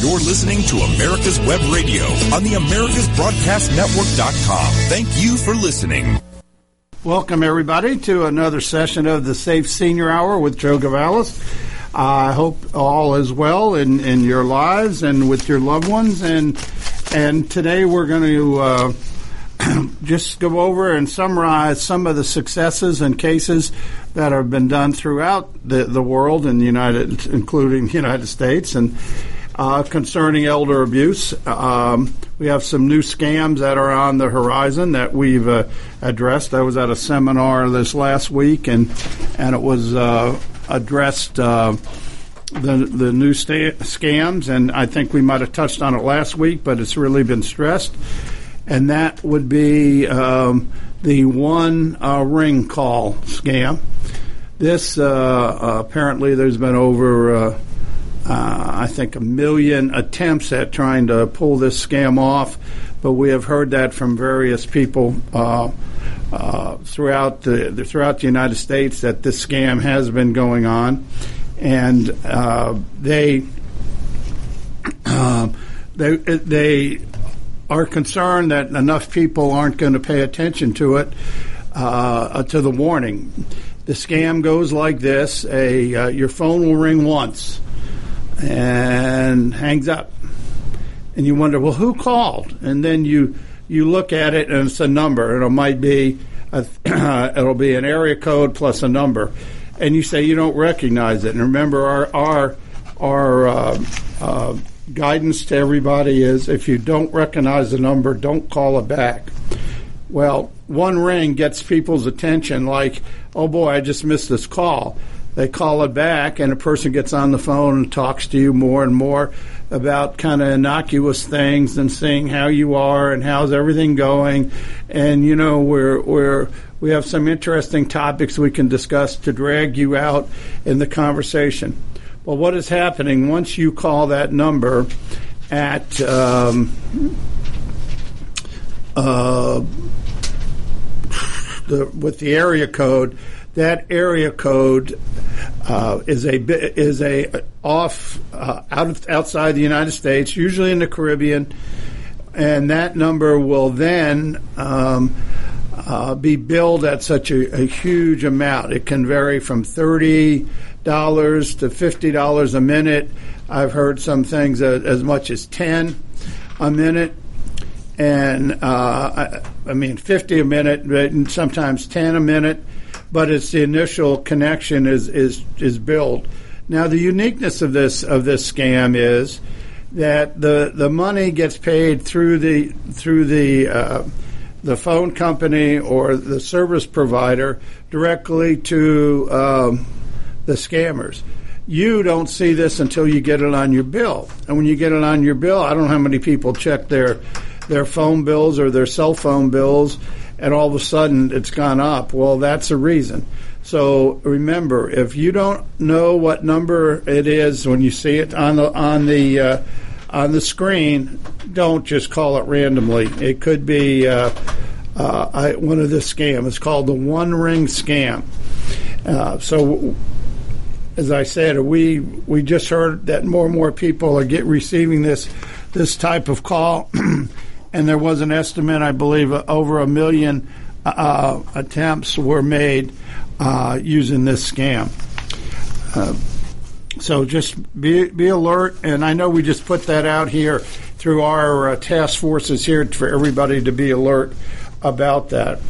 You're listening to America's Web Radio on the AmericasBroadcastNetwork.com. Thank you for listening. Welcome, everybody, to another session of the Safe Senior Hour with Joe Gavalis. I hope all is well in, in your lives and with your loved ones. And and today we're going to uh, just go over and summarize some of the successes and cases that have been done throughout the, the world in the United, including the United States, and uh, concerning elder abuse. Um, we have some new scams that are on the horizon that we've uh, addressed. I was at a seminar this last week, and and it was uh, addressed. Uh, the the new sta- scams, and I think we might have touched on it last week, but it's really been stressed, and that would be um, the one uh, ring call scam. This uh, apparently there's been over, uh, uh, I think, a million attempts at trying to pull this scam off, but we have heard that from various people. Uh, throughout the throughout the United States, that this scam has been going on, and they they they are concerned that enough people aren't going to pay attention to it uh, to the warning. The scam goes like this: a uh, your phone will ring once and hangs up, and you wonder, well, who called? And then you you look at it, and it's a number, and it might be a, it'll be an area code plus a number, and you say you don't recognize it. And remember, our our our uh, uh, guidance to everybody is if you don't recognize the number, don't call it back. Well, one ring gets people's attention like, oh boy, I just missed this call. They call it back, and a person gets on the phone and talks to you more and more about kind of innocuous things and seeing how you are and how's everything going. And, you know, we're, we're, we have some interesting topics we can discuss to drag you out in the conversation. Well, what is happening once you call that number at um, uh, the, with the area code? That area code uh, is a is a off uh, out of, outside the United States, usually in the Caribbean, and that number will then. Um, uh, be billed at such a, a, huge amount. It can vary from 30 dollars to fifty dollars a minute. I've heard some things as much as ten a minute, and uh, I, I, mean fifty a minute, and sometimes ten a minute. But it's the initial connection is is is billed. Now the uniqueness of this of this scam is that the the money gets paid through the through the uh, the phone company or the service provider directly to um, the scammers. You don't see this until you get it on your bill. And when you get it on your bill, I don't know how many people check their their phone bills or their cell phone bills and all of a sudden it's gone up. Well, that's a reason. So remember, if you don't know what number it is when you see it on the on the uh, on the screen, don't just call it randomly. It could be uh, uh, I, one of the scam. It's called the one ring scam. Uh, so as I said, we we just heard that more and more people are get receiving this this type of call, and there was an estimate, I believe, over a million uh, attempts were made uh, using this scam. Uh, so just be be alert, and I know we just put that out here through our uh, task forces here for everybody to be alert about that.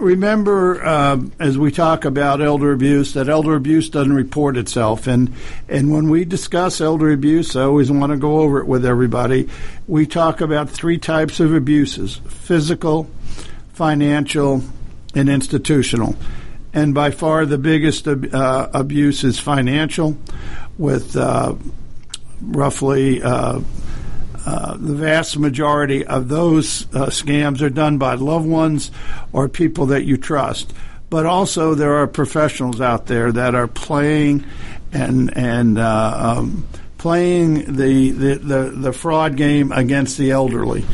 Uh, remember, uh, as we talk about elder abuse, that elder abuse doesn't report itself. And, and when we discuss elder abuse, I always want to go over it with everybody. We talk about three types of abuses physical, financial, and institutional. And by far the biggest uh, abuse is financial, with uh, roughly uh, uh, the vast majority of those uh, scams are done by loved ones or people that you trust. But also, there are professionals out there that are playing and and uh, um, playing the, the, the, the, fraud game against the elderly,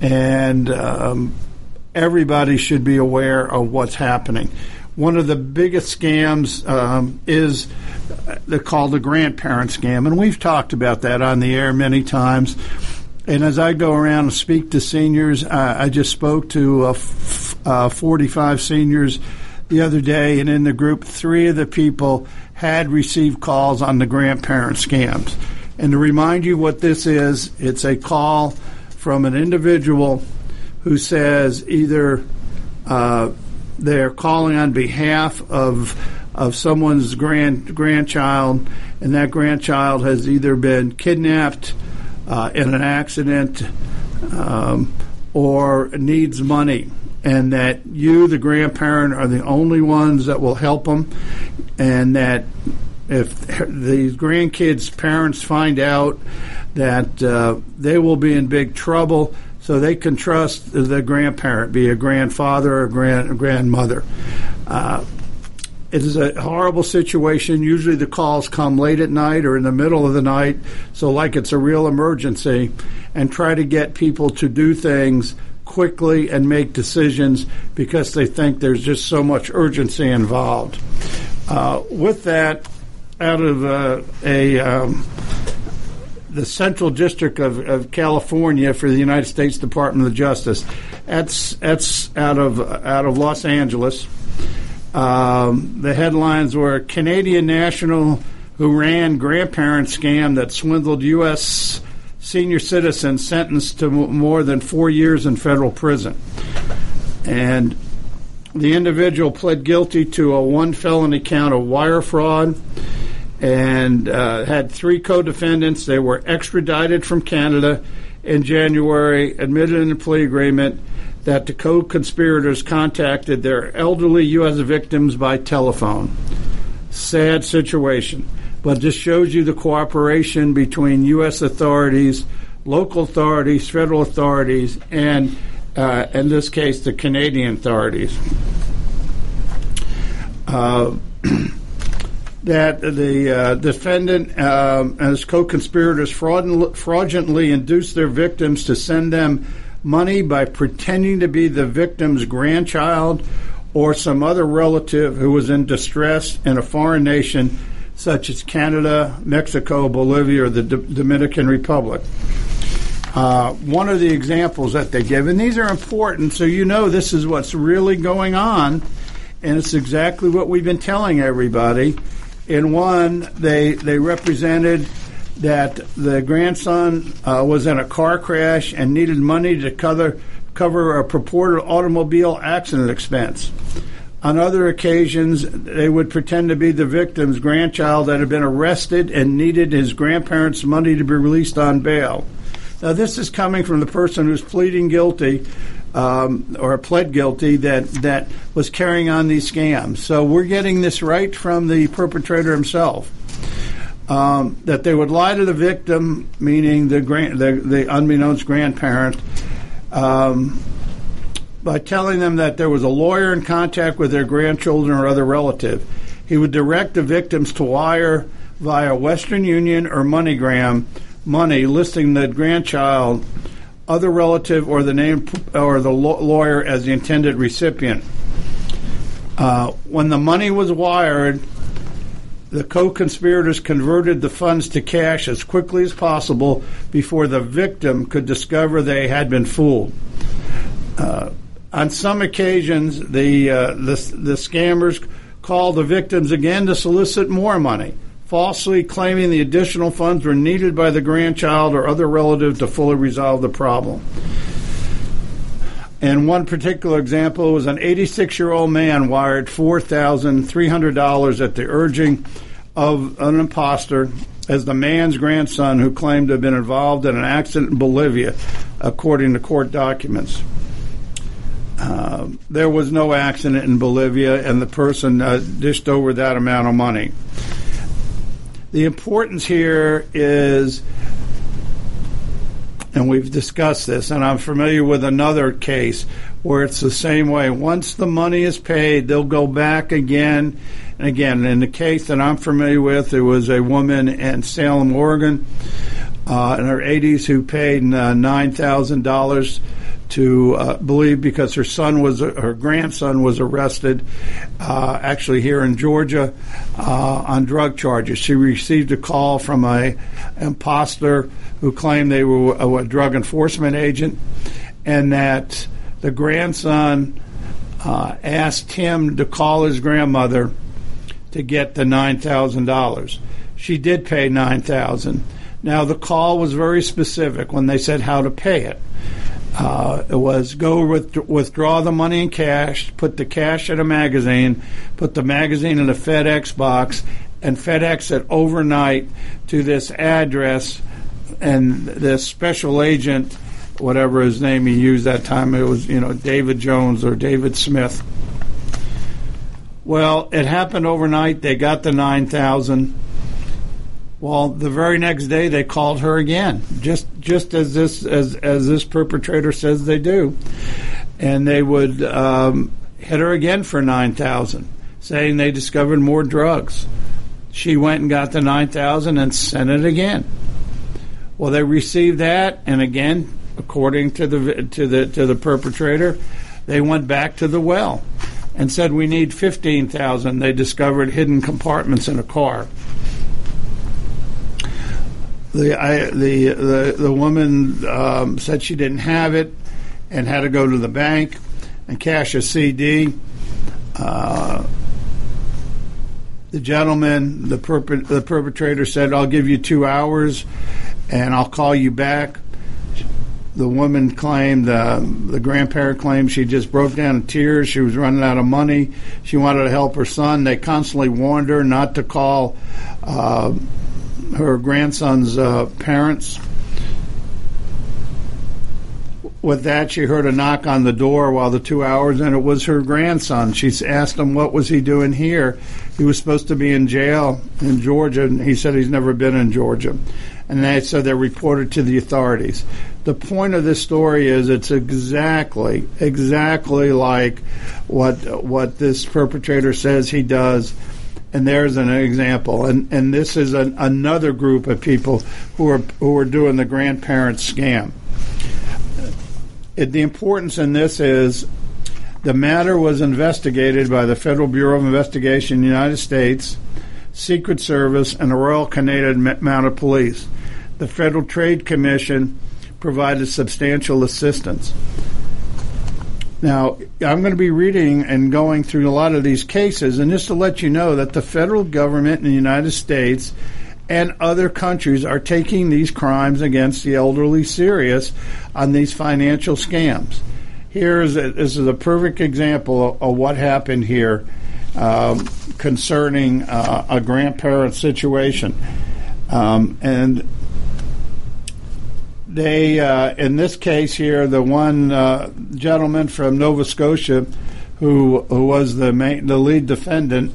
and um, everybody should be aware of what's happening. One of the biggest scams um, is they're called the grandparent scam, and we've talked about that on the air many times. And as I go around and speak to seniors, I just spoke to uh, f- uh, 45 seniors the other day, and in the group, three of the people had received calls on the grandparent scams. And to remind you what this is, it's a call from an individual who says either uh, they're calling on behalf of of someone's grand grandchild, and that grandchild has either been kidnapped uh, in an accident um, or needs money, and that you, the grandparent, are the only ones that will help them, and that if these grandkids' parents find out that uh, they will be in big trouble, so they can trust the grandparent, be a grandfather or grand, grandmother. Uh, it is a horrible situation. Usually the calls come late at night or in the middle of the night, so like it's a real emergency, and try to get people to do things quickly and make decisions because they think there's just so much urgency involved. Uh, with that, out of uh, a um, the Central District of, of, California for the United States Department of Justice. That's that's out of out of Los Angeles. Um, the headlines were Canadian national who ran grandparent scam that swindled U.S. senior citizens sentenced to more than four years in federal prison. And the individual pled guilty to a one felony count of wire fraud and uh, had three co defendants. They were extradited from Canada in January, admitted in a plea agreement that the co conspirators contacted their elderly U.S. victims by telephone. Sad situation. But this shows you the cooperation between U.S. authorities, local authorities, federal authorities, and uh, in this case, the Canadian authorities. Uh, that the uh, defendant um, and his co-conspirators fraudulently induced their victims to send them money by pretending to be the victim's grandchild or some other relative who was in distress in a foreign nation such as Canada, Mexico, Bolivia, or the D- Dominican Republic. Uh, one of the examples that they give, and these are important so you know this is what's really going on, and it's exactly what we've been telling everybody. In one, they they represented that the grandson uh, was in a car crash and needed money to cover cover a purported automobile accident expense. On other occasions, they would pretend to be the victim's grandchild that had been arrested and needed his grandparents' money to be released on bail. Now, this is coming from the person who's pleading guilty um, or pled guilty that, that was carrying on these scams. So we're getting this right from the perpetrator himself um, that they would lie to the victim, meaning the, grand, the, the unbeknownst grandparent, um, by telling them that there was a lawyer in contact with their grandchildren or other relative. He would direct the victims to wire via Western Union or MoneyGram money, listing the grandchild, other relative, or the name or the lawyer as the intended recipient. Uh, when the money was wired, the co conspirators converted the funds to cash as quickly as possible before the victim could discover they had been fooled. Uh, on some occasions, the, uh, the, the scammers called the victims again to solicit more money, falsely claiming the additional funds were needed by the grandchild or other relative to fully resolve the problem. And one particular example was an 86 year old man wired $4,300 at the urging of an impostor as the man's grandson who claimed to have been involved in an accident in Bolivia, according to court documents. Uh, there was no accident in Bolivia, and the person uh, dished over that amount of money. The importance here is and we've discussed this, and I'm familiar with another case where it's the same way. Once the money is paid, they'll go back again and again. In the case that I'm familiar with, there was a woman in Salem, Oregon, uh, in her 80s who paid uh, $9,000 to uh, believe because her son was her grandson was arrested, uh, actually here in Georgia, uh, on drug charges. She received a call from a imposter who claimed they were a, a drug enforcement agent, and that the grandson uh, asked him to call his grandmother to get the nine thousand dollars. She did pay nine thousand. Now the call was very specific when they said how to pay it. Uh, it was go with, withdraw the money in cash, put the cash in a magazine, put the magazine in a FedEx box, and FedEx it overnight to this address. And this special agent, whatever his name he used that time, it was you know David Jones or David Smith. Well, it happened overnight. They got the nine thousand. Well, the very next day they called her again, just just as this as as this perpetrator says they do, and they would um, hit her again for nine thousand, saying they discovered more drugs. She went and got the nine thousand and sent it again. Well, they received that, and again, according to the to the to the perpetrator, they went back to the well and said we need fifteen thousand. They discovered hidden compartments in a car the I, the the the woman um, said she didn't have it and had to go to the bank and cash a CD. Uh, the gentleman, the, perp- the perpetrator said, "I'll give you two hours, and I'll call you back." The woman claimed, uh, the grandparent claimed she just broke down in tears. She was running out of money. She wanted to help her son. They constantly warned her not to call. Uh, her grandson's uh, parents. With that, she heard a knock on the door while the two hours, and it was her grandson. She asked him what was he doing here. He was supposed to be in jail in Georgia, and he said he's never been in Georgia. And they said they reported to the authorities. The point of this story is it's exactly, exactly like what what this perpetrator says he does and there's an example. And and this is an, another group of people who are who are doing the grandparent scam. It, the importance in this is the matter was investigated by the Federal Bureau of Investigation United States, Secret Service, and the Royal Canadian Mounted Police. The Federal Trade Commission provided substantial assistance. Now, I'm going to be reading and going through a lot of these cases, and just to let you know that the federal government in the United States and other countries are taking these crimes against the elderly serious on these financial scams. Here is a, this is a perfect example of, of what happened here um, concerning uh, a grandparent situation, um, and they, uh, in this case here, the one uh, gentleman from Nova Scotia, who who was the main, the lead defendant,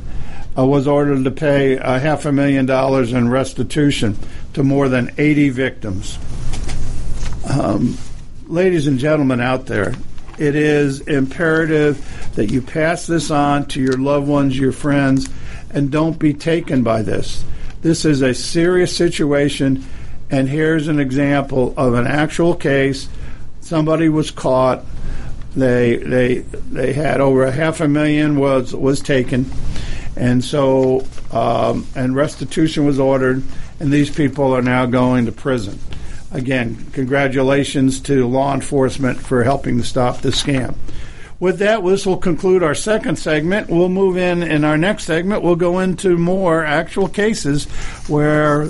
uh, was ordered to pay a half a million dollars in restitution to more than 80 victims. Um, ladies and gentlemen out there, it is imperative that you pass this on to your loved ones, your friends, and don't be taken by this. This is a serious situation and here's an example of an actual case. Somebody was caught. They they they had over a half a million was was taken, and so um, and restitution was ordered, and these people are now going to prison. Again, congratulations to law enforcement for helping to stop the scam. With that, this will conclude our second segment. We'll move in in our next segment. We'll go into more actual cases where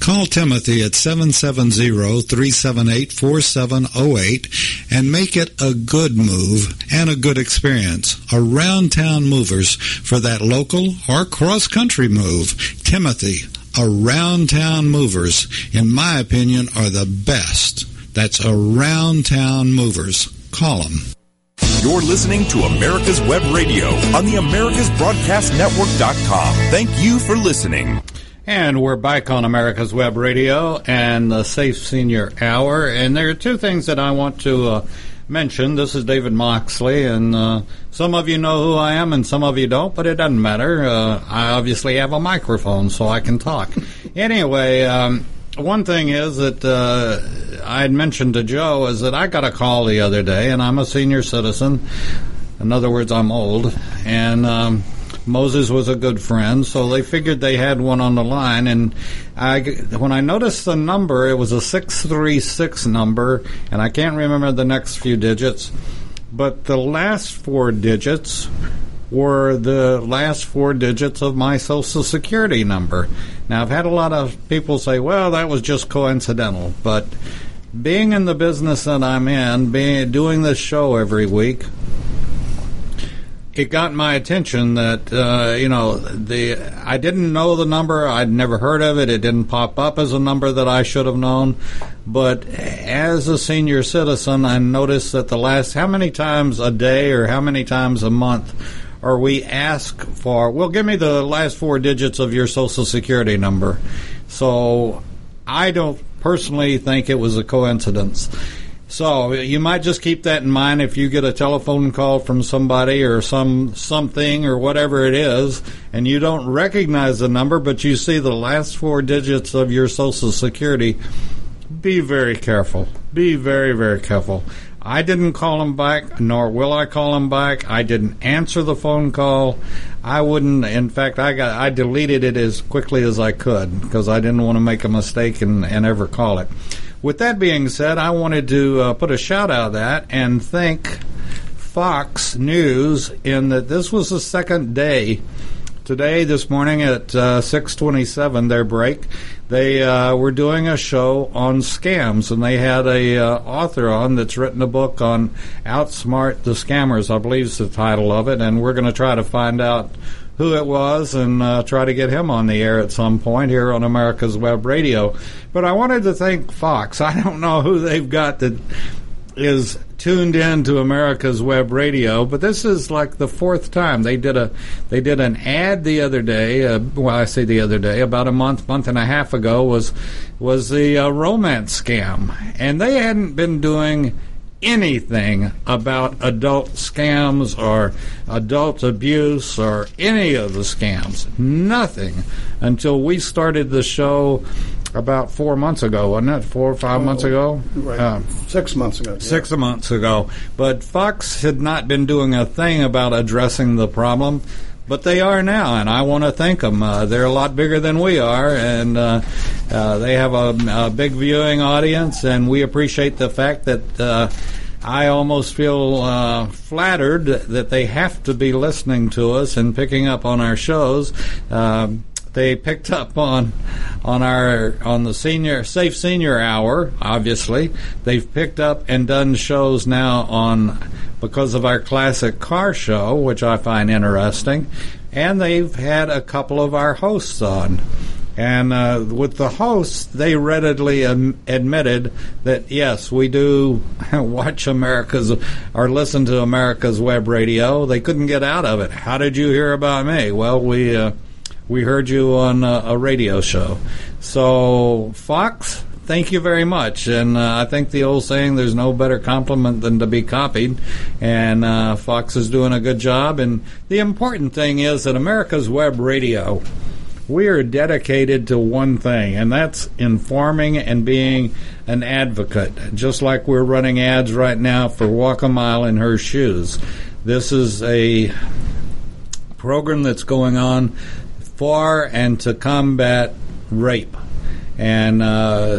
Call Timothy at 770-378-4708 and make it a good move and a good experience. Around town movers for that local or cross country move. Timothy, around town movers, in my opinion, are the best. That's around town movers. Call them. You're listening to America's Web Radio on the AmericasBroadcastNetwork.com. Thank you for listening. And we're back on America's Web Radio and the Safe Senior Hour. And there are two things that I want to uh, mention. This is David Moxley, and uh, some of you know who I am, and some of you don't, but it doesn't matter. Uh, I obviously have a microphone, so I can talk. anyway, um, one thing is that uh, I had mentioned to Joe is that I got a call the other day, and I'm a senior citizen. In other words, I'm old, and um, Moses was a good friend, so they figured they had one on the line. And I, when I noticed the number, it was a 636 number, and I can't remember the next few digits, but the last four digits were the last four digits of my Social Security number. Now, I've had a lot of people say, well, that was just coincidental, but being in the business that I'm in, being doing this show every week, it got my attention that uh, you know the I didn't know the number. I'd never heard of it. It didn't pop up as a number that I should have known. But as a senior citizen, I noticed that the last how many times a day or how many times a month are we asked for? Well, give me the last four digits of your social security number. So I don't personally think it was a coincidence. So you might just keep that in mind if you get a telephone call from somebody or some something or whatever it is, and you don't recognize the number, but you see the last four digits of your social security. Be very careful. Be very very careful. I didn't call him back, nor will I call him back. I didn't answer the phone call. I wouldn't. In fact, I got I deleted it as quickly as I could because I didn't want to make a mistake and, and ever call it. With that being said, I wanted to uh, put a shout out of that and thank Fox News in that this was the second day. Today, this morning at uh, 6:27, their break, they uh, were doing a show on scams, and they had a uh, author on that's written a book on outsmart the scammers. I believe is the title of it, and we're going to try to find out who it was and uh, try to get him on the air at some point here on America's Web Radio. But I wanted to thank Fox. I don't know who they've got that is tuned in to America's Web Radio, but this is like the fourth time they did a they did an ad the other day. Uh, well, I say the other day, about a month month and a half ago was was the uh, romance scam, and they hadn't been doing anything about adult scams or adult abuse or any of the scams. Nothing until we started the show about four months ago, wasn't it? Four or five oh, months ago? Right. Um, six months ago. Yeah. Six months ago. But Fox had not been doing a thing about addressing the problem. But they are now, and I want to thank them. Uh, they're a lot bigger than we are, and uh, uh, they have a, a, big viewing audience, and we appreciate the fact that uh, I almost feel uh, flattered that they have to be listening to us and picking up on our shows. Um, they picked up on on our on the senior safe senior hour. Obviously, they've picked up and done shows now on because of our classic car show, which I find interesting, and they've had a couple of our hosts on. And uh, with the hosts, they readily admitted that yes, we do watch America's or listen to America's Web Radio. They couldn't get out of it. How did you hear about me? Well, we uh, we heard you on a radio show. So Fox, thank you very much. And uh, I think the old saying, there's no better compliment than to be copied. And uh, Fox is doing a good job. And the important thing is that America's Web Radio, we are dedicated to one thing, and that's informing and being an advocate. Just like we're running ads right now for Walk a Mile in Her Shoes. This is a program that's going on for and to combat rape. And uh,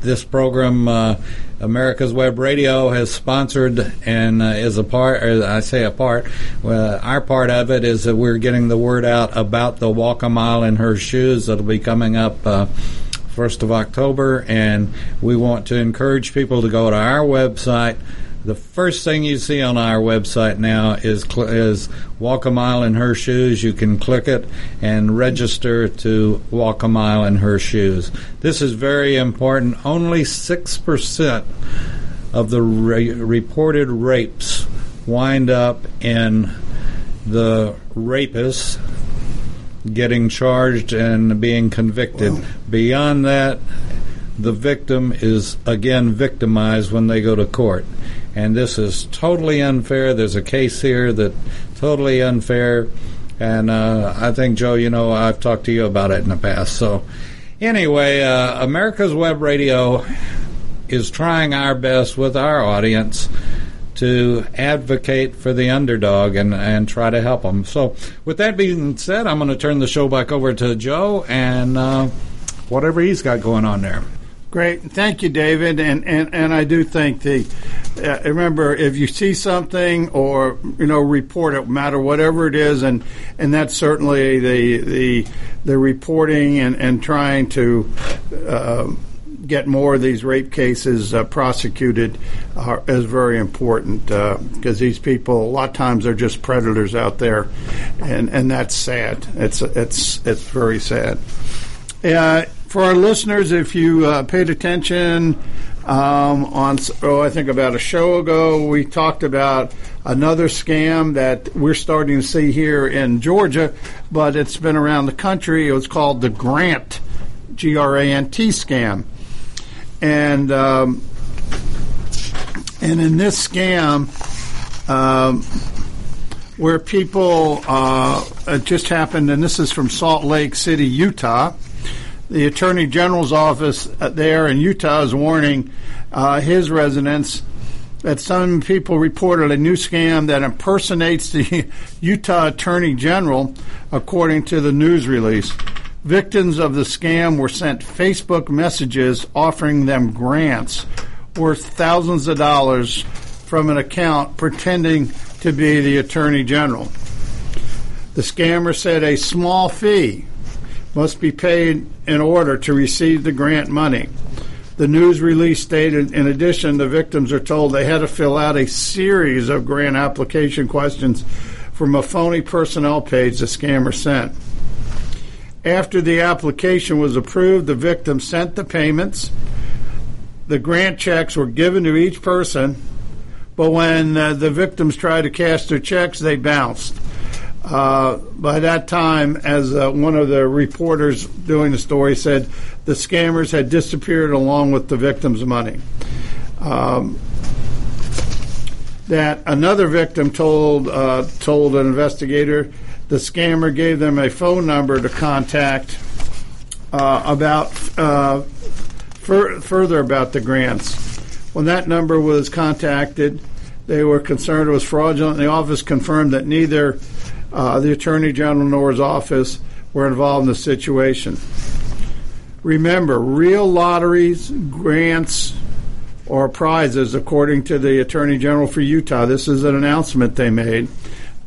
this program, uh, America's Web Radio, has sponsored and uh, is a part. I say a part. our part of it is that we're getting the word out about the Walk a Mile in Her Shoes. That'll be coming up uh, first of October, and we want to encourage people to go to our website the first thing you see on our website now is is walk a mile in her shoes. You can click it and register to walk a mile in her shoes. This is very important. Only six percent of the ra- reported rapes wind up in the rapist getting charged and being convicted. Beyond that, the victim is again victimized when they go to court and this is totally unfair. There's a case here that totally unfair, and uh, I think Joe, you know, I've talked to you about it in the past. So, anyway, uh, America's Web Radio is trying our best with our audience to advocate for the underdog and, and try to help them. So, with that being said, I'm going to turn the show back over to Joe and uh, whatever he's got going on there. Great, thank you, David. And and, and I do think the uh, remember if you see something or you know report it, matter whatever it is, and and that's certainly the the the reporting and and trying to. Uh, get more of these rape cases uh, prosecuted are, is very important because uh, these people a lot of times they're just predators out there, and and that's sad. It's it's it's very sad. Uh, for our listeners, if you uh, paid attention um, on, oh, I think about a show ago, we talked about another scam that we're starting to see here in Georgia, but it's been around the country. It was called the Grant, G R A N T scam, and um, and in this scam. Um, where people, uh, just happened, and this is from Salt Lake City, Utah the Attorney General's office there in Utah is warning uh, his residents that some people reported a new scam that impersonates the Utah Attorney General, according to the news release. Victims of the scam were sent Facebook messages offering them grants worth thousands of dollars from an account pretending to be the Attorney General. The scammer said a small fee must be paid in order to receive the grant money. The news release stated, in addition, the victims are told they had to fill out a series of grant application questions from a phony personnel page the scammer sent. After the application was approved, the victim sent the payments. The grant checks were given to each person, but when uh, the victims tried to cash their checks, they bounced. Uh, by that time, as uh, one of the reporters doing the story said, the scammers had disappeared along with the victim's money. Um, that another victim told uh, told an investigator the scammer gave them a phone number to contact uh, about uh, fur- further about the grants. When that number was contacted, they were concerned it was fraudulent. The office confirmed that neither uh, the Attorney General Nor's office were involved in the situation. Remember, real lotteries, grants, or prizes, according to the Attorney General for Utah, this is an announcement they made.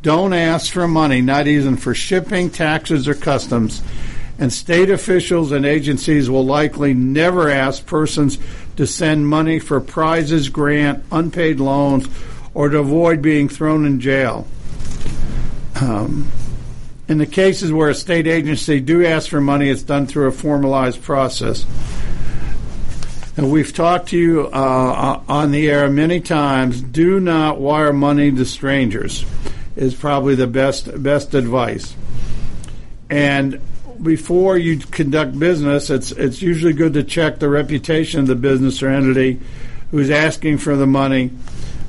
Don't ask for money, not even for shipping, taxes, or customs. And state officials and agencies will likely never ask persons to send money for prizes, grant, unpaid loans, or to avoid being thrown in jail. Um, In the cases where a state agency do ask for money, it's done through a formalized process. And we've talked to you uh, on the air many times. Do not wire money to strangers. Is probably the best best advice. And before you conduct business, it's it's usually good to check the reputation of the business or entity who's asking for the money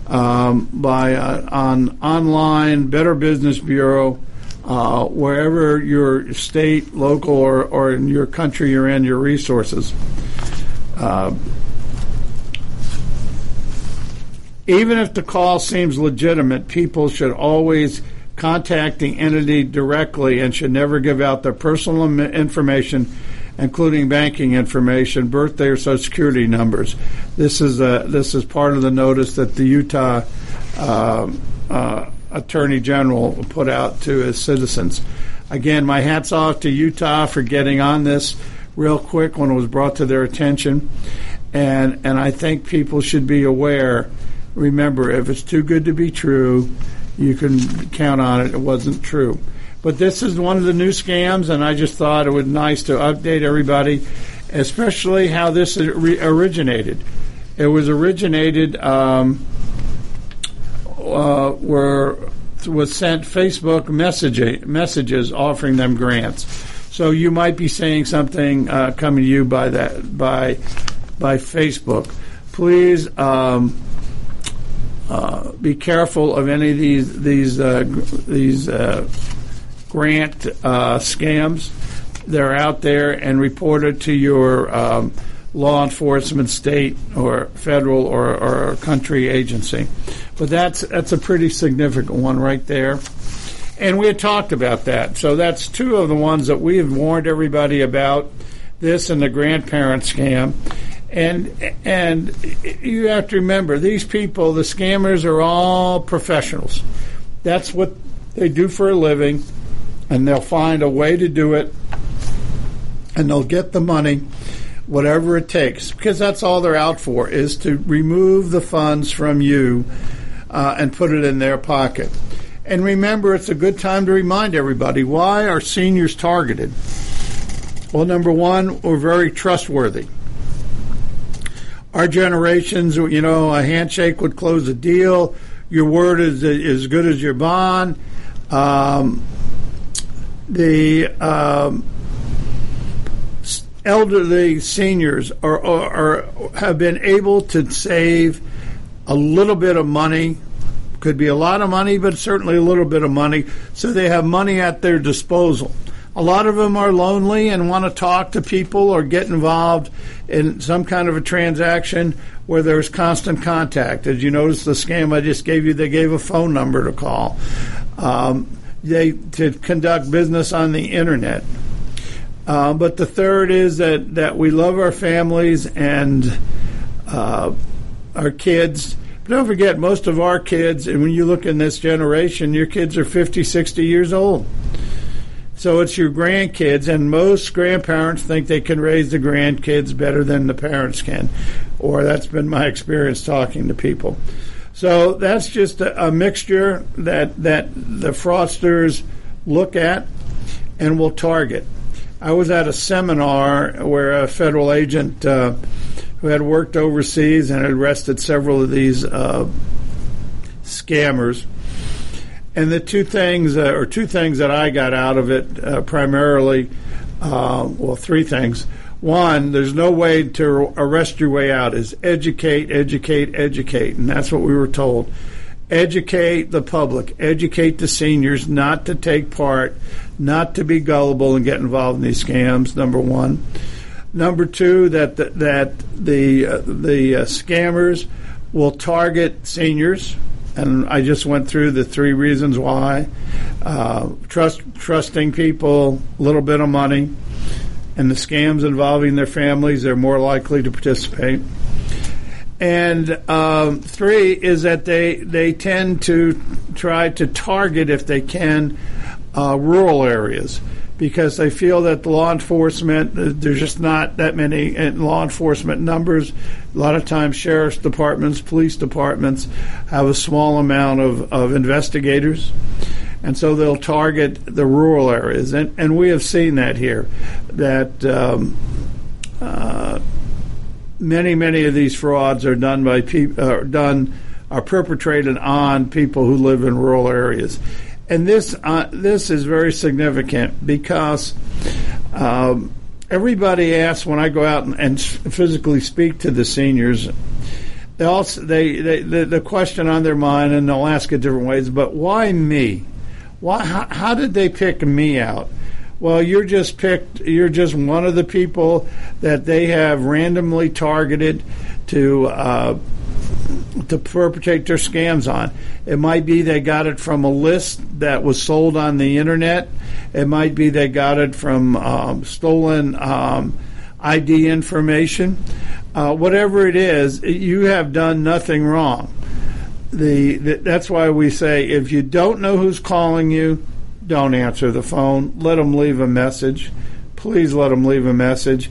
um, by uh, on online Better Business Bureau, uh, wherever your state, local, or, or in your country you're in, your resources. Uh, even if the call seems legitimate, people should always contact the entity directly and should never give out their personal information, including banking information, birthday or social security numbers. This is a, this is part of the notice that the Utah uh, uh, Attorney General put out to his citizens. Again, my hats off to Utah for getting on this real quick when it was brought to their attention, and and I think people should be aware. Remember, if it's too good to be true, you can count on it. It wasn't true. But this is one of the new scams, and I just thought it was nice to update everybody, especially how this originated. It was originated um, uh, where was sent Facebook message, messages offering them grants. So you might be saying something uh, coming to you by that by by Facebook. Please um, uh, be careful of any of these these uh, these uh, grant uh, scams. They're out there and reported to your um, law enforcement, state or federal or, or country agency. But that's that's a pretty significant one right there. And we had talked about that. So that's two of the ones that we have warned everybody about this and the grandparent scam. And and you have to remember these people, the scammers are all professionals. That's what they do for a living and they'll find a way to do it and they'll get the money whatever it takes because that's all they're out for is to remove the funds from you uh, and put it in their pocket and remember, it's a good time to remind everybody why are seniors targeted? Well, number one, we're very trustworthy. Our generations, you know, a handshake would close a deal. Your word is as good as your bond. Um, the um, elderly seniors are, are, are have been able to save a little bit of money could be a lot of money, but certainly a little bit of money. So they have money at their disposal. A lot of them are lonely and want to talk to people or get involved in some kind of a transaction where there's constant contact. As you notice, the scam I just gave you, they gave a phone number to call. Um, they to conduct business on the internet. Uh, but the third is that, that we love our families and uh, our kids don't forget, most of our kids, and when you look in this generation, your kids are 50, 60 years old. So it's your grandkids, and most grandparents think they can raise the grandkids better than the parents can, or that's been my experience talking to people. So that's just a, a mixture that that the fraudsters look at and will target. I was at a seminar where a federal agent uh, who had worked overseas and had arrested several of these uh, scammers. And the two things, uh, or two things that I got out of it, uh, primarily, uh, well, three things. One, there's no way to arrest your way out. Is educate, educate, educate, and that's what we were told. Educate the public, educate the seniors not to take part, not to be gullible and get involved in these scams. Number one. Number two, that the, that the uh, the uh, scammers will target seniors, and I just went through the three reasons why: uh, trust trusting people, a little bit of money, and the scams involving their families. They're more likely to participate. And um, three is that they they tend to try to target, if they can, uh, rural areas because they feel that the law enforcement, uh, there's just not that many law enforcement numbers. A lot of times, sheriff's departments, police departments have a small amount of, of investigators. And so they'll target the rural areas, and and we have seen that here, that. Um, uh, many many of these frauds are done by people are done are perpetrated on people who live in rural areas, and this uh, this is very significant because um, everybody asks when I go out and, and, physically speak to the seniors. They also they, they the, the question on their mind, and they'll ask it different ways. But why me? Why? How, how did they pick me out? Well, you're just picked. You're just one of the people that they have randomly targeted to uh, to perpetrate their scams on. It might be they got it from a list that was sold on the internet. It might be they got it from um, stolen um, ID information. Uh, whatever it is, you have done nothing wrong. The, the that's why we say if you don't know who's calling you, don't answer the phone. Let them leave a message. Please let them leave a message.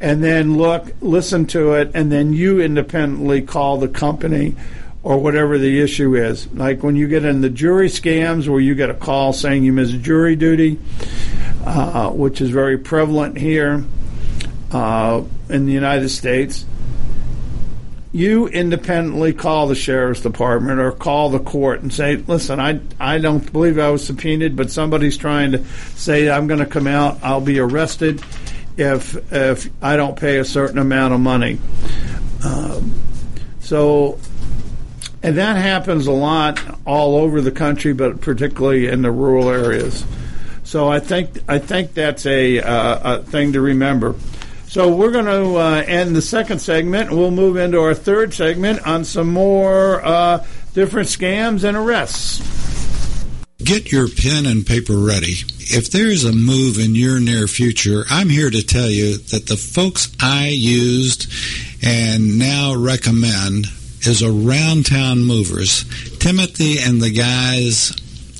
And then look, listen to it, and then you independently call the company or whatever the issue is. Like when you get in the jury scams where you get a call saying you missed jury duty, uh, which is very prevalent here uh, in the United States you independently call the sheriff's department or call the court and say, "Listen, I I don't believe I was subpoenaed, but somebody's trying to say I'm going to come out. I'll be arrested if if I don't pay a certain amount of money." Um, so, and that happens a lot all over the country, but particularly in the rural areas. So I think I think that's a, uh, a thing to remember. So we're going to uh, end the second segment. We'll move into our third segment on some more uh, different scams and arrests. Get your pen and paper ready. If there's a move in your near future, I'm here to tell you that the folks I used and now recommend is Around Town Movers. Timothy and the guys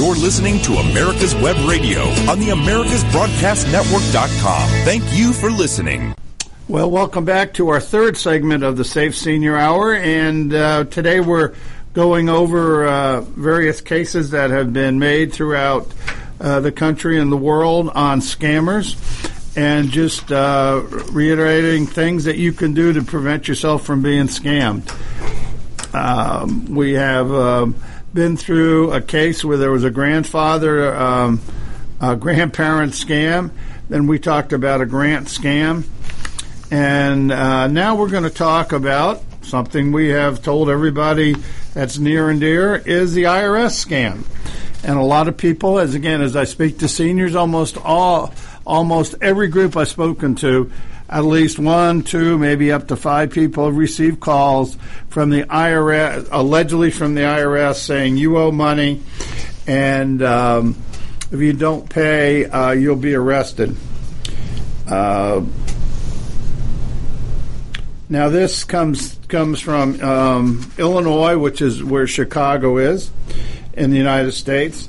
You're listening to America's Web Radio on the AmericasBroadcastNetwork.com. Thank you for listening. Well, welcome back to our third segment of the Safe Senior Hour, and uh, today we're going over uh, various cases that have been made throughout uh, the country and the world on scammers, and just uh, reiterating things that you can do to prevent yourself from being scammed. Um, we have um, been through a case where there was a grandfather, um, a grandparent scam. Then we talked about a grant scam. And uh, now we're going to talk about something we have told everybody that's near and dear is the IRS scam. And a lot of people, as again, as I speak to seniors, almost all, almost every group I've spoken to at least one, two, maybe up to five people have received calls from the IRS, allegedly from the IRS, saying you owe money, and um, if you don't pay, uh, you'll be arrested. Uh, now this comes comes from um, Illinois, which is where Chicago is in the United States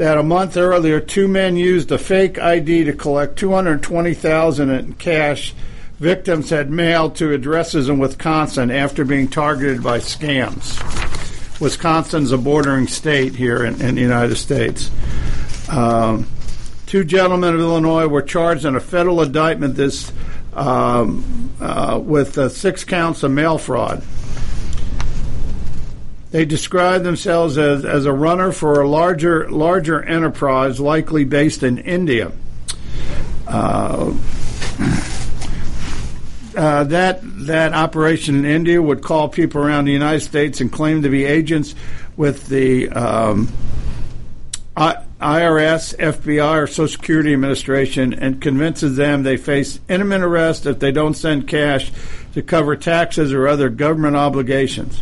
that a month earlier, two men used a fake ID to collect 220000 in cash victims had mailed to addresses in Wisconsin after being targeted by scams. Wisconsin's a bordering state here in, in the United States. Um, two gentlemen of Illinois were charged in a federal indictment this um, uh, with uh, six counts of mail fraud. They describe themselves as, as a runner for a larger larger enterprise, likely based in India. Uh, uh, that that operation in India would call people around the United States and claim to be agents with the um, I, IRS, FBI, or Social Security Administration, and convinces them they face imminent arrest if they don't send cash to cover taxes or other government obligations.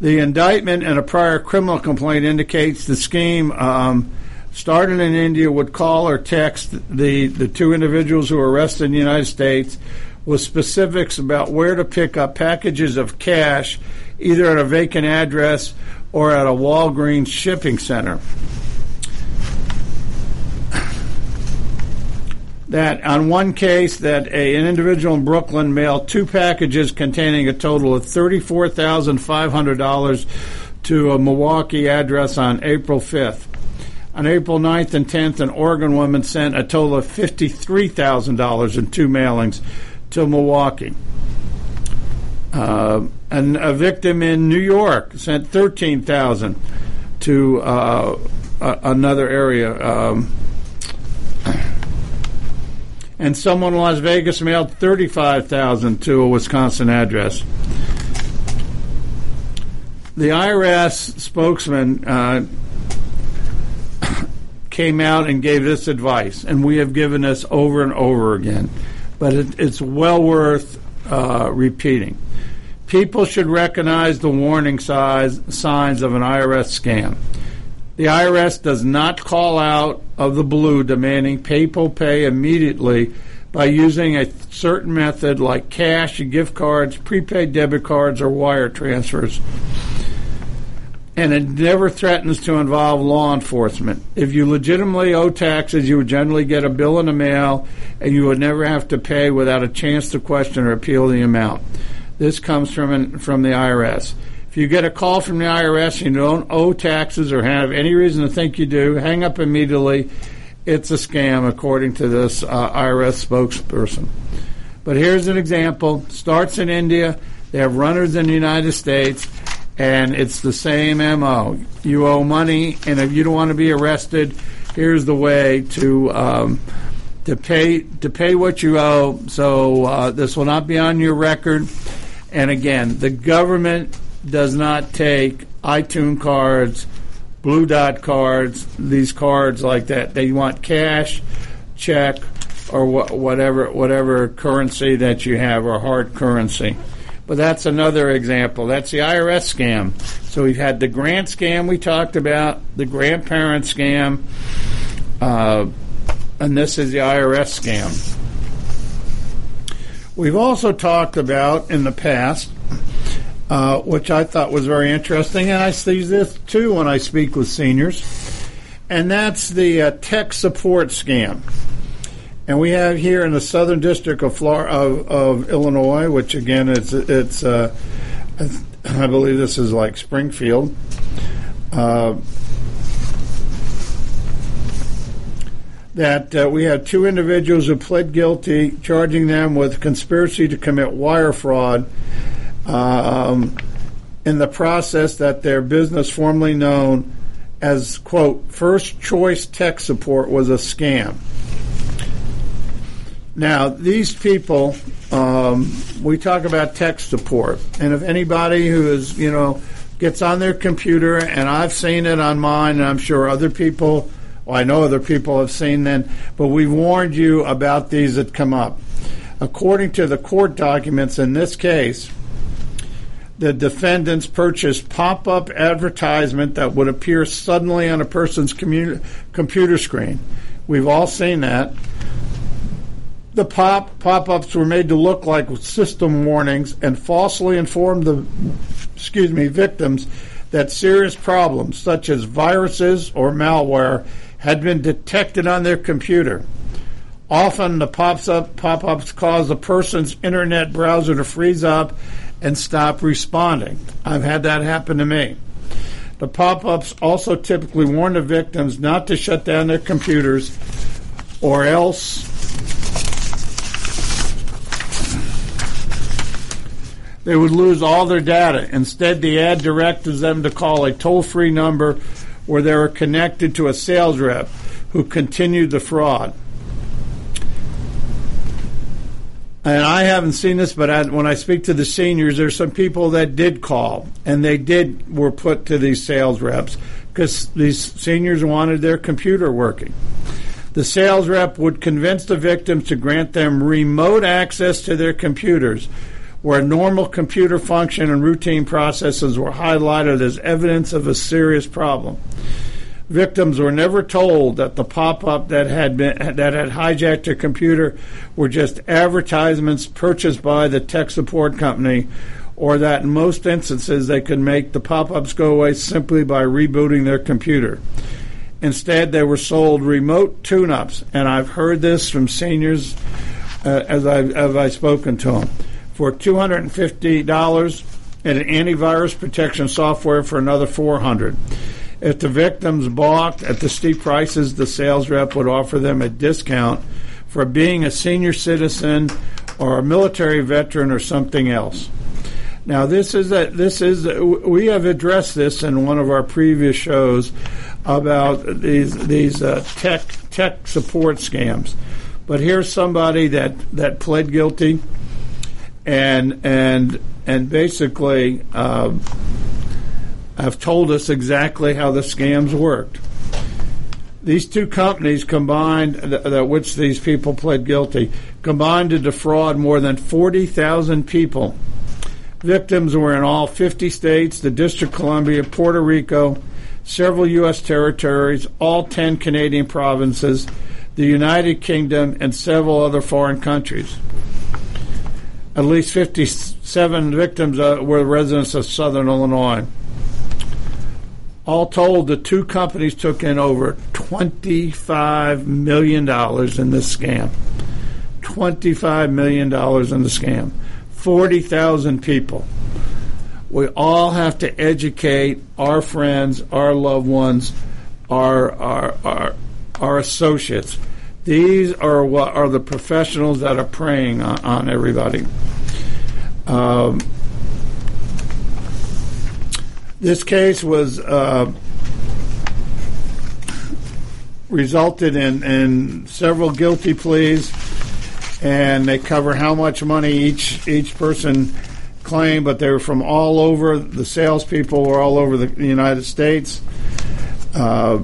The indictment and a prior criminal complaint indicates the scheme um, started in India would call or text the, the two individuals who were arrested in the United States with specifics about where to pick up packages of cash, either at a vacant address or at a Walgreens shipping center. That on one case that a, an individual in Brooklyn mailed two packages containing a total of thirty-four thousand five hundred dollars to a Milwaukee address on April fifth. On April 9th and 10th, an Oregon woman sent a total of $53,000 in two mailings to Milwaukee. Uh, and a victim in New York sent 13000 to uh, another area. Um, and someone in Las Vegas mailed 35000 to a Wisconsin address. The IRS spokesman uh, came out and gave this advice, and we have given this over and over again, but it, it's well worth uh, repeating. People should recognize the warning size, signs of an IRS scam. The IRS does not call out of the blue demanding people pay immediately by using a certain method like cash, gift cards, prepaid debit cards, or wire transfers. And it never threatens to involve law enforcement. If you legitimately owe taxes, you would generally get a bill in the mail, and you would never have to pay without a chance to question or appeal the amount. This comes from from the IRS. If you get a call from the IRS and you don't owe taxes or have any reason to think you do, hang up immediately. It's a scam, according to this uh, IRS spokesperson. But here's an example. Starts in India. They have runners in the United States, and it's the same MO. You owe money, and if you don't want to be arrested, here's the way to um, to pay to pay what you owe. So uh, this will not be on your record. And again, the government does not take iTunes cards, Blue Dot cards, these cards like that. They want cash, check, or wh- whatever whatever currency that you have, or hard currency. But that's another example. That's the IRS scam. So we've had the grant scam we talked about, the grandparent scam, uh, and this is the IRS scam. We've also talked about in the past uh, which I thought was very interesting, and I see this too when I speak with seniors, and that's the uh, tech support scam. And we have here in the Southern District of Florida, of, of Illinois, which again it's it's uh, I believe this is like Springfield. Uh, that uh, we have two individuals who pled guilty, charging them with conspiracy to commit wire fraud um, in the process that their business, formerly known as, quote, First Choice Tech Support, was a scam. Now, these people, um, we talk about tech support, and if anybody who is, you know, gets on their computer, and I've seen it on mine, and I'm sure other people, well, I know other people have seen them, but we've warned you about these that come up. According to the court documents in this case, the defendants purchased pop up advertisement that would appear suddenly on a person's computer screen. We've all seen that. The pop pop ups were made to look like system warnings and falsely informed the excuse me victims that serious problems such as viruses or malware had been detected on their computer. Often the pops up pop ups cause the person's internet browser to freeze up and stop responding. I've had that happen to me. The pop ups also typically warn the victims not to shut down their computers or else they would lose all their data. Instead, the ad directed them to call a toll free number where they were connected to a sales rep who continued the fraud. And I haven't seen this, but I, when I speak to the seniors, there's some people that did call and they did were put to these sales reps because these seniors wanted their computer working. The sales rep would convince the victims to grant them remote access to their computers, where normal computer function and routine processes were highlighted as evidence of a serious problem. Victims were never told that the pop-up that had been that had hijacked their computer were just advertisements purchased by the tech support company or that in most instances they could make the pop-ups go away simply by rebooting their computer. Instead, they were sold remote tune-ups, and I've heard this from seniors uh, as I've, as I've spoken to them for two hundred and fifty dollars and an antivirus protection software for another four hundred. If the victims balked at the steep prices, the sales rep would offer them a discount for being a senior citizen or a military veteran or something else. Now, this is a, this is a, we have addressed this in one of our previous shows about these these uh, tech tech support scams. But here's somebody that, that pled guilty and and and basically uh, have told us exactly how the scams worked. These two companies combined, that which these people pled guilty, combined to defraud more than 40,000 people. Victims were in all 50 states, the District of Columbia, Puerto Rico, several U.S. territories, all 10 Canadian provinces, the United Kingdom, and several other foreign countries. At least 57 victims uh, were residents of southern Illinois. All told, the two companies took in over $25 million in this scam. $25 million in the scam. 40,000 people. We all have to educate our friends, our loved ones, our, our, our, our associates. These are what are the professionals that are preying on, on everybody. Um, this case was uh, resulted in, in several guilty pleas, and they cover how much money each each person claimed, but they were from all over. The salespeople were all over the United States. Uh,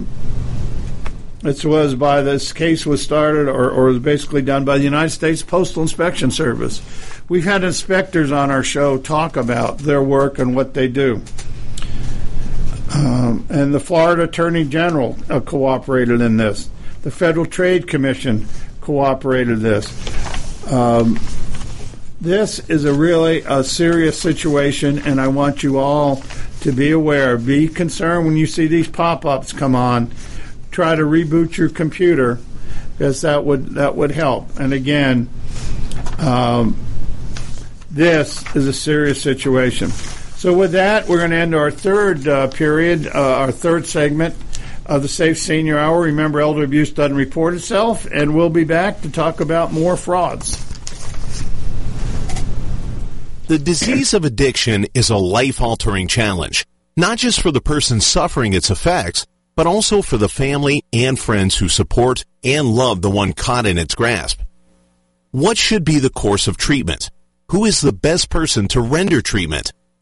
this was by this case was started or, or was basically done by the United States Postal Inspection Service. We've had inspectors on our show talk about their work and what they do. Um, and the Florida Attorney General uh, cooperated in this. The Federal Trade Commission cooperated this. Um, this is a really a serious situation, and I want you all to be aware. Be concerned when you see these pop-ups come on try to reboot your computer because that would that would help. And again, um, this is a serious situation. So with that, we're going to end our third uh, period, uh, our third segment of the Safe Senior Hour. Remember, elder abuse doesn't report itself, and we'll be back to talk about more frauds. The disease of addiction is a life-altering challenge, not just for the person suffering its effects but also for the family and friends who support and love the one caught in its grasp. What should be the course of treatment? Who is the best person to render treatment?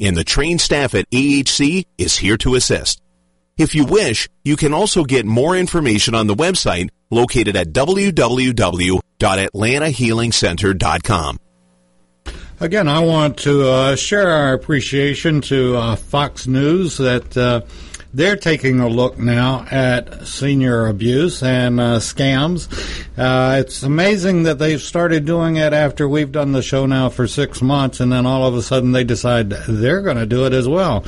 and the trained staff at AHC is here to assist. If you wish, you can also get more information on the website located at www.atlantahealingcenter.com. Again, I want to uh, share our appreciation to uh, Fox News that uh, they're taking a look now at senior abuse and uh, scams. Uh, it's amazing that they've started doing it after we've done the show now for six months, and then all of a sudden they decide they're going to do it as well.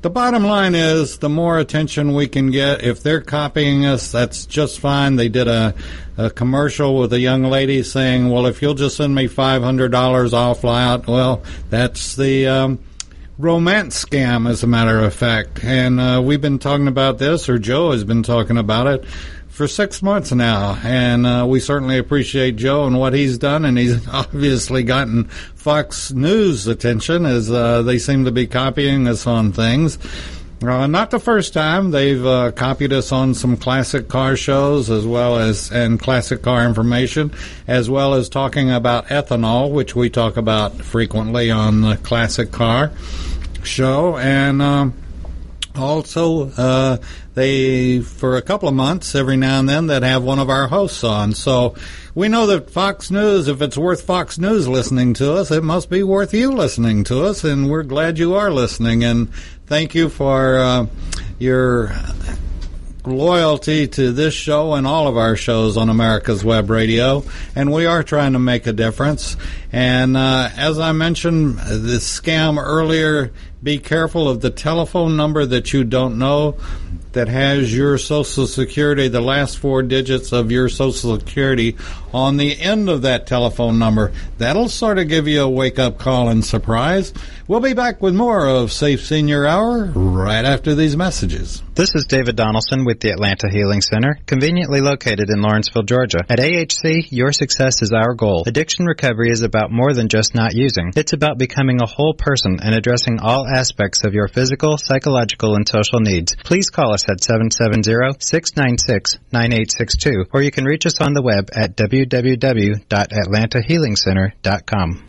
the bottom line is the more attention we can get, if they're copying us, that's just fine. They did a, a commercial with a young lady saying, well, if you'll just send me $500, I'll fly out. Well, that's the, um, romance scam, as a matter of fact. And uh, we've been talking about this, or Joe has been talking about it for six months now, and uh, we certainly appreciate Joe and what he's done. And he's obviously gotten Fox News attention as uh, they seem to be copying us on things. Uh, not the first time they've uh, copied us on some classic car shows, as well as and classic car information, as well as talking about ethanol, which we talk about frequently on the classic car show, and. Um, also, uh, they for a couple of months every now and then that have one of our hosts on. So we know that Fox News, if it's worth Fox News listening to us, it must be worth you listening to us, and we're glad you are listening. And thank you for uh, your loyalty to this show and all of our shows on America's Web Radio, and we are trying to make a difference. And uh, as I mentioned, the scam earlier, be careful of the telephone number that you don't know that has your Social Security, the last four digits of your Social Security on the end of that telephone number. That'll sort of give you a wake up call and surprise. We'll be back with more of Safe Senior Hour right after these messages. This is David Donaldson with the Atlanta Healing Center, conveniently located in Lawrenceville, Georgia. At AHC, your success is our goal. Addiction recovery is about more than just not using. It's about becoming a whole person and addressing all aspects of your physical, psychological, and social needs. Please call us at 770-696-9862 or you can reach us on the web at www.atlantahealingcenter.com.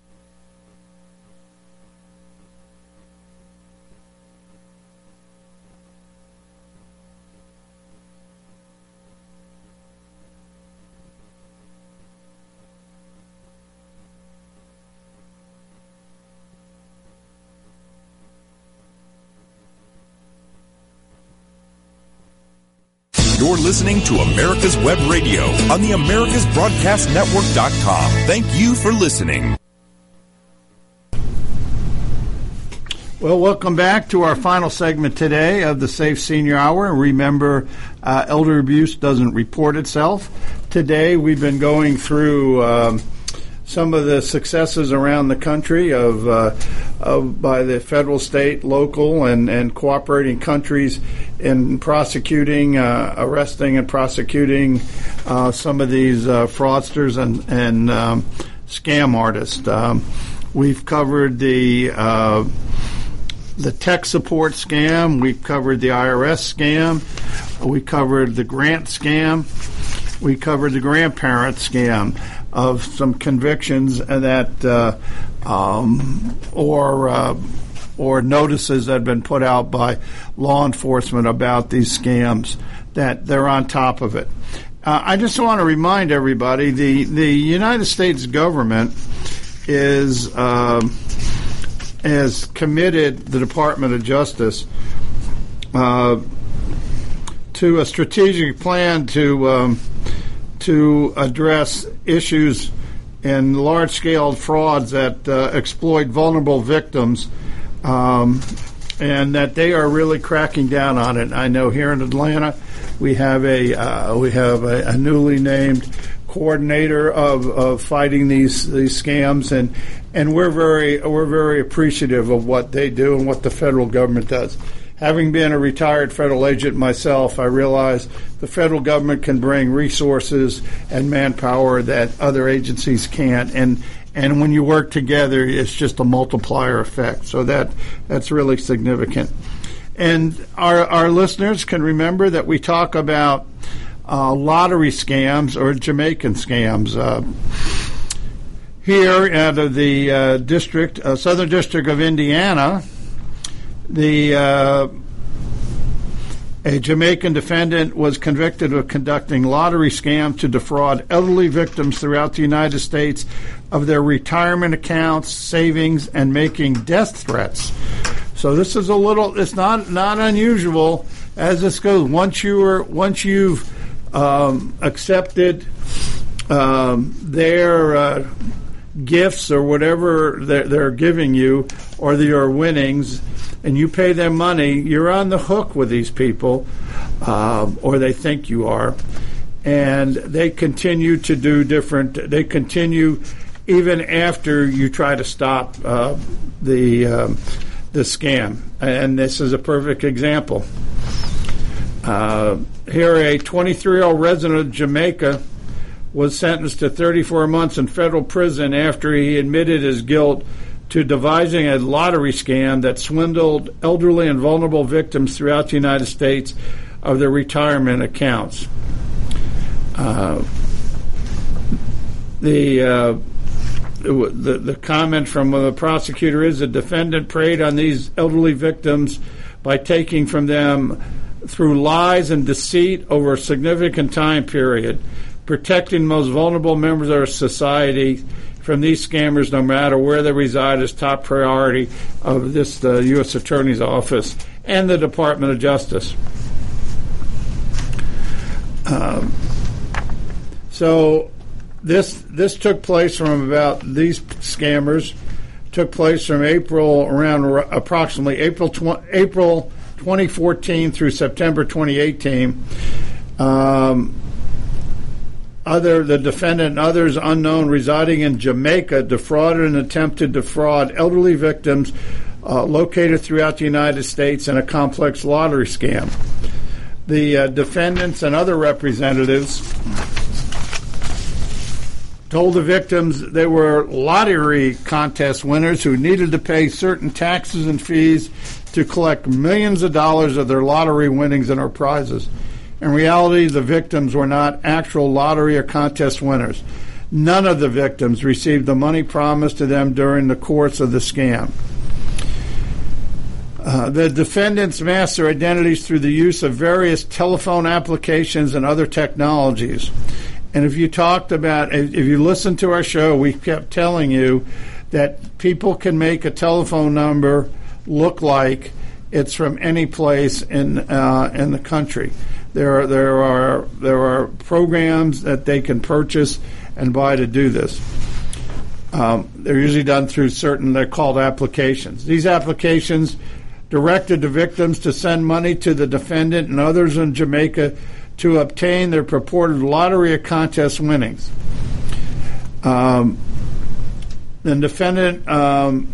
You're listening to America's Web Radio on the AmericasBroadcastNetwork.com. Thank you for listening. Well, welcome back to our final segment today of the Safe Senior Hour. And Remember, uh, elder abuse doesn't report itself. Today, we've been going through. Um, some of the successes around the country of, uh, of by the federal, state, local, and, and cooperating countries in prosecuting, uh, arresting, and prosecuting uh, some of these uh, fraudsters and and um, scam artists. Um, we've covered the uh, the tech support scam. We've covered the IRS scam. We covered the grant scam. We covered the grandparent scam of some convictions and that uh, um, or uh, or notices that have been put out by law enforcement about these scams that they're on top of it. Uh, I just want to remind everybody the the United States government is um, has committed the Department of Justice uh, to a strategic plan to um, to address issues and large scale frauds that uh, exploit vulnerable victims. Um, and that they are really cracking down on it. I know here in Atlanta, we have a uh, we have a, a, newly named coordinator of, of fighting these these scams, and and we're very we're very appreciative of what they do and what the federal government does having been a retired federal agent myself, I realize the federal government can bring resources and manpower that other agencies can't. And and when you work together, it's just a multiplier effect. So that that's really significant. And our our listeners can remember that we talk about uh, lottery scams or Jamaican scams. Uh, here out of the uh, district, uh, Southern District of Indiana, the uh, a Jamaican defendant was convicted of conducting lottery scams to defraud elderly victims throughout the United States of their retirement accounts, savings, and making death threats. So this is a little. It's not not unusual as this goes. Once you are once you've um, accepted um, their uh, gifts or whatever they're, they're, giving you or your winnings, and you pay them money, you're on the hook with these people, um, or they think you are, and they continue to do different. They continue even after you try to stop uh, the um, the scam, and this is a perfect example. Uh, here, a 23 year old resident of Jamaica was sentenced to 34 months in federal prison after he admitted his guilt to devising a lottery scam that swindled elderly and vulnerable victims throughout the United States of their retirement accounts. Uh, the, uh, the the comment from the prosecutor is the defendant preyed on these elderly victims by taking from them through lies and deceit over a significant time period, protecting most vulnerable members of our society from these scammers, no matter where they reside, is top priority of this U.S. Attorney's Office and the Department of Justice. Um, so this this took place from about these scammers took place from April around approximately April tw- April 2014 through September 2018. Um, other the defendant and others unknown residing in Jamaica defrauded and attempted to defraud elderly victims uh, located throughout the United States in a complex lottery scam. The uh, defendants and other representatives told the victims they were lottery contest winners who needed to pay certain taxes and fees to collect millions of dollars of their lottery winnings and or prizes. In reality, the victims were not actual lottery or contest winners. None of the victims received the money promised to them during the course of the scam. Uh, the defendants masked their identities through the use of various telephone applications and other technologies. And if you talked about, if you listened to our show, we kept telling you that people can make a telephone number look like it's from any place in uh, in the country. There are there are there are programs that they can purchase and buy to do this. Um, they're usually done through certain they're called applications. These applications directed the victims to send money to the defendant and others in Jamaica to obtain their purported lottery contest winnings. Um, the defendant um,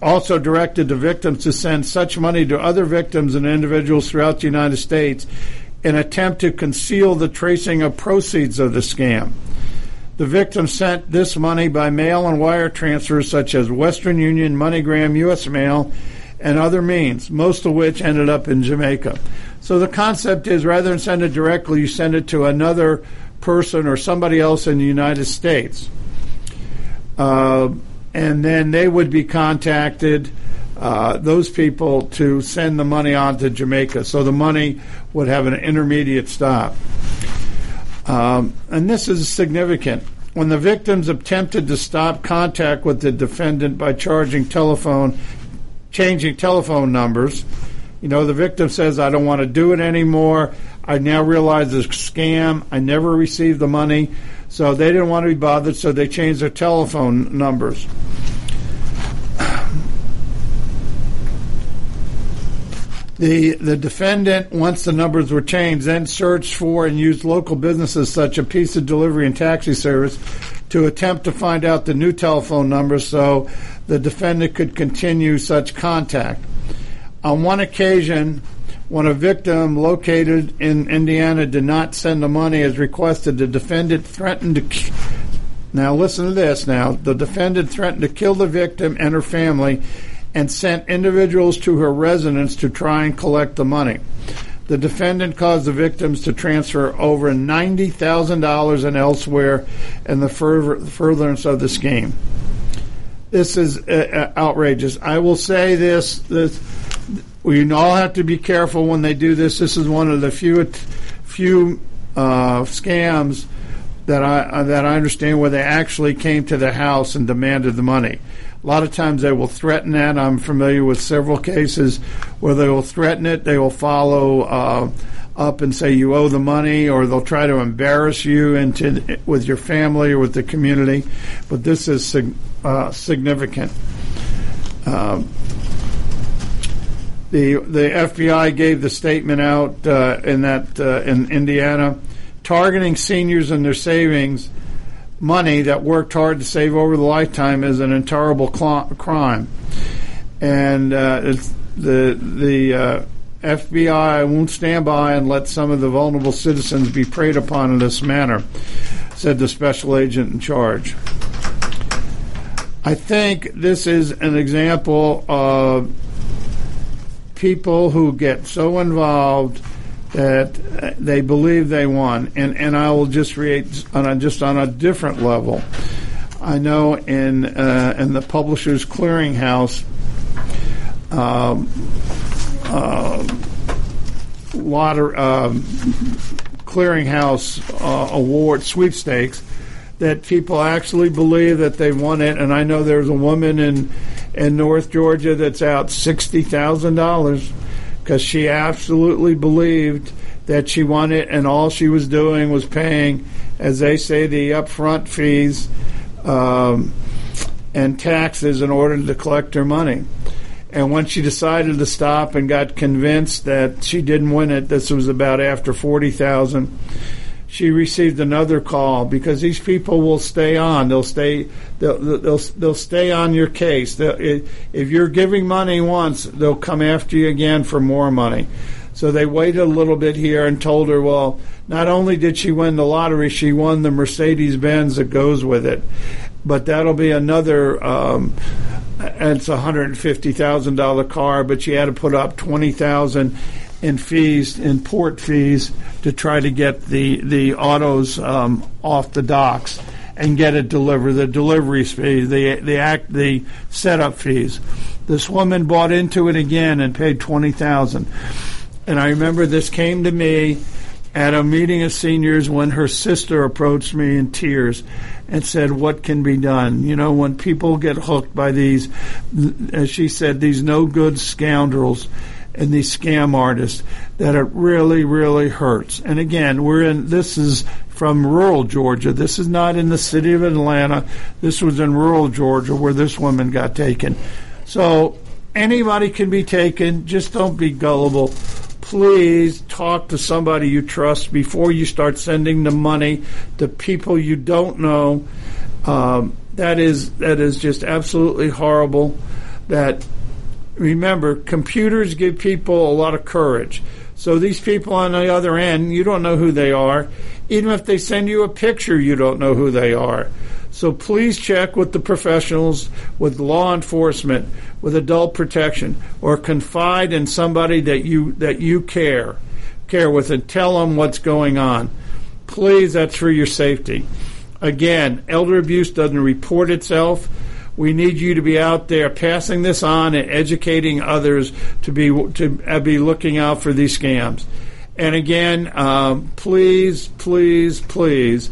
also directed the victims to send such money to other victims and individuals throughout the United States in attempt to conceal the tracing of proceeds of the scam. The victim sent this money by mail and wire transfers such as Western Union, MoneyGram, U.S. Mail, and other means, most of which ended up in Jamaica. So the concept is rather than send it directly, you send it to another person or somebody else in the United States. Uh, and then they would be contacted uh, those people to send the money on to Jamaica. So the money would have an intermediate stop. Um, and this is significant. When the victims attempted to stop contact with the defendant by charging telephone, changing telephone numbers, you know, the victim says, I don't want to do it anymore. I now realize it's a scam. I never received the money. So they didn't want to be bothered, so they changed their telephone numbers. The, the defendant, once the numbers were changed, then searched for and used local businesses such as pizza delivery and taxi service to attempt to find out the new telephone numbers so the defendant could continue such contact. On one occasion, when a victim located in Indiana did not send the money as requested, the defendant threatened to. Now, listen to this now. The defendant threatened to kill the victim and her family and sent individuals to her residence to try and collect the money. The defendant caused the victims to transfer over $90,000 and elsewhere in the furtherance of the scheme. This is uh, uh, outrageous. I will say this, this we all have to be careful when they do this. This is one of the few few uh, scams that I uh, that I understand where they actually came to the house and demanded the money. A lot of times they will threaten that. I'm familiar with several cases where they will threaten it. They will follow uh, up and say you owe the money, or they'll try to embarrass you into with your family or with the community. But this is uh, significant. Um, the the FBI gave the statement out uh, in that uh, in Indiana, targeting seniors and their savings money that worked hard to save over the lifetime is an intolerable cl- crime, and uh, the the uh, FBI won't stand by and let some of the vulnerable citizens be preyed upon in this manner, said the special agent in charge. I think this is an example of people who get so involved that they believe they won. And, and I will just read on a, just on a different level. I know in uh, in the Publishers Clearinghouse um, uh, lottery um, clearinghouse uh, award sweepstakes that people actually believe that they won it. And I know there's a woman in in North Georgia that's out sixty thousand dollars because she absolutely believed that she won it, and all she was doing was paying, as they say, the upfront fees um, and taxes in order to collect her money. And when she decided to stop and got convinced that she didn't win it, this was about after forty thousand she received another call because these people will stay on. They'll stay. They'll they'll, they'll stay on your case. They'll, if you're giving money once, they'll come after you again for more money. So they waited a little bit here and told her, well, not only did she win the lottery, she won the Mercedes Benz that goes with it. But that'll be another. Um, it's a hundred and fifty thousand dollar car, but she had to put up twenty thousand in fees, in port fees, to try to get the the autos um, off the docks and get it delivered. The delivery fees, the the act, the setup fees. This woman bought into it again and paid twenty thousand. And I remember this came to me at a meeting of seniors when her sister approached me in tears and said, What can be done? You know, when people get hooked by these, as she said, these no good scoundrels and these scam artists that it really, really hurts. And again, we're in, this is from rural Georgia. This is not in the city of Atlanta. This was in rural Georgia where this woman got taken. So anybody can be taken. Just don't be gullible. Please talk to somebody you trust before you start sending the money to people you don't know. Um, that is that is just absolutely horrible. That remember, computers give people a lot of courage. So these people on the other end, you don't know who they are. Even if they send you a picture, you don't know who they are. So please check with the professionals, with law enforcement, with adult protection, or confide in somebody that you that you care care with and tell them what's going on. Please, that's for your safety. Again, elder abuse doesn't report itself. We need you to be out there passing this on and educating others to be to be looking out for these scams. And again, um, please, please, please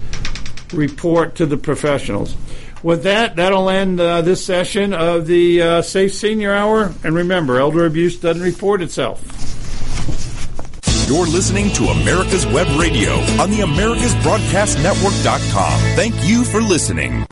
report to the professionals. With that, that'll end uh, this session of the uh, Safe Senior Hour. And remember, elder abuse doesn't report itself. You're listening to America's Web Radio on the AmericasBroadcastNetwork.com. Thank you for listening.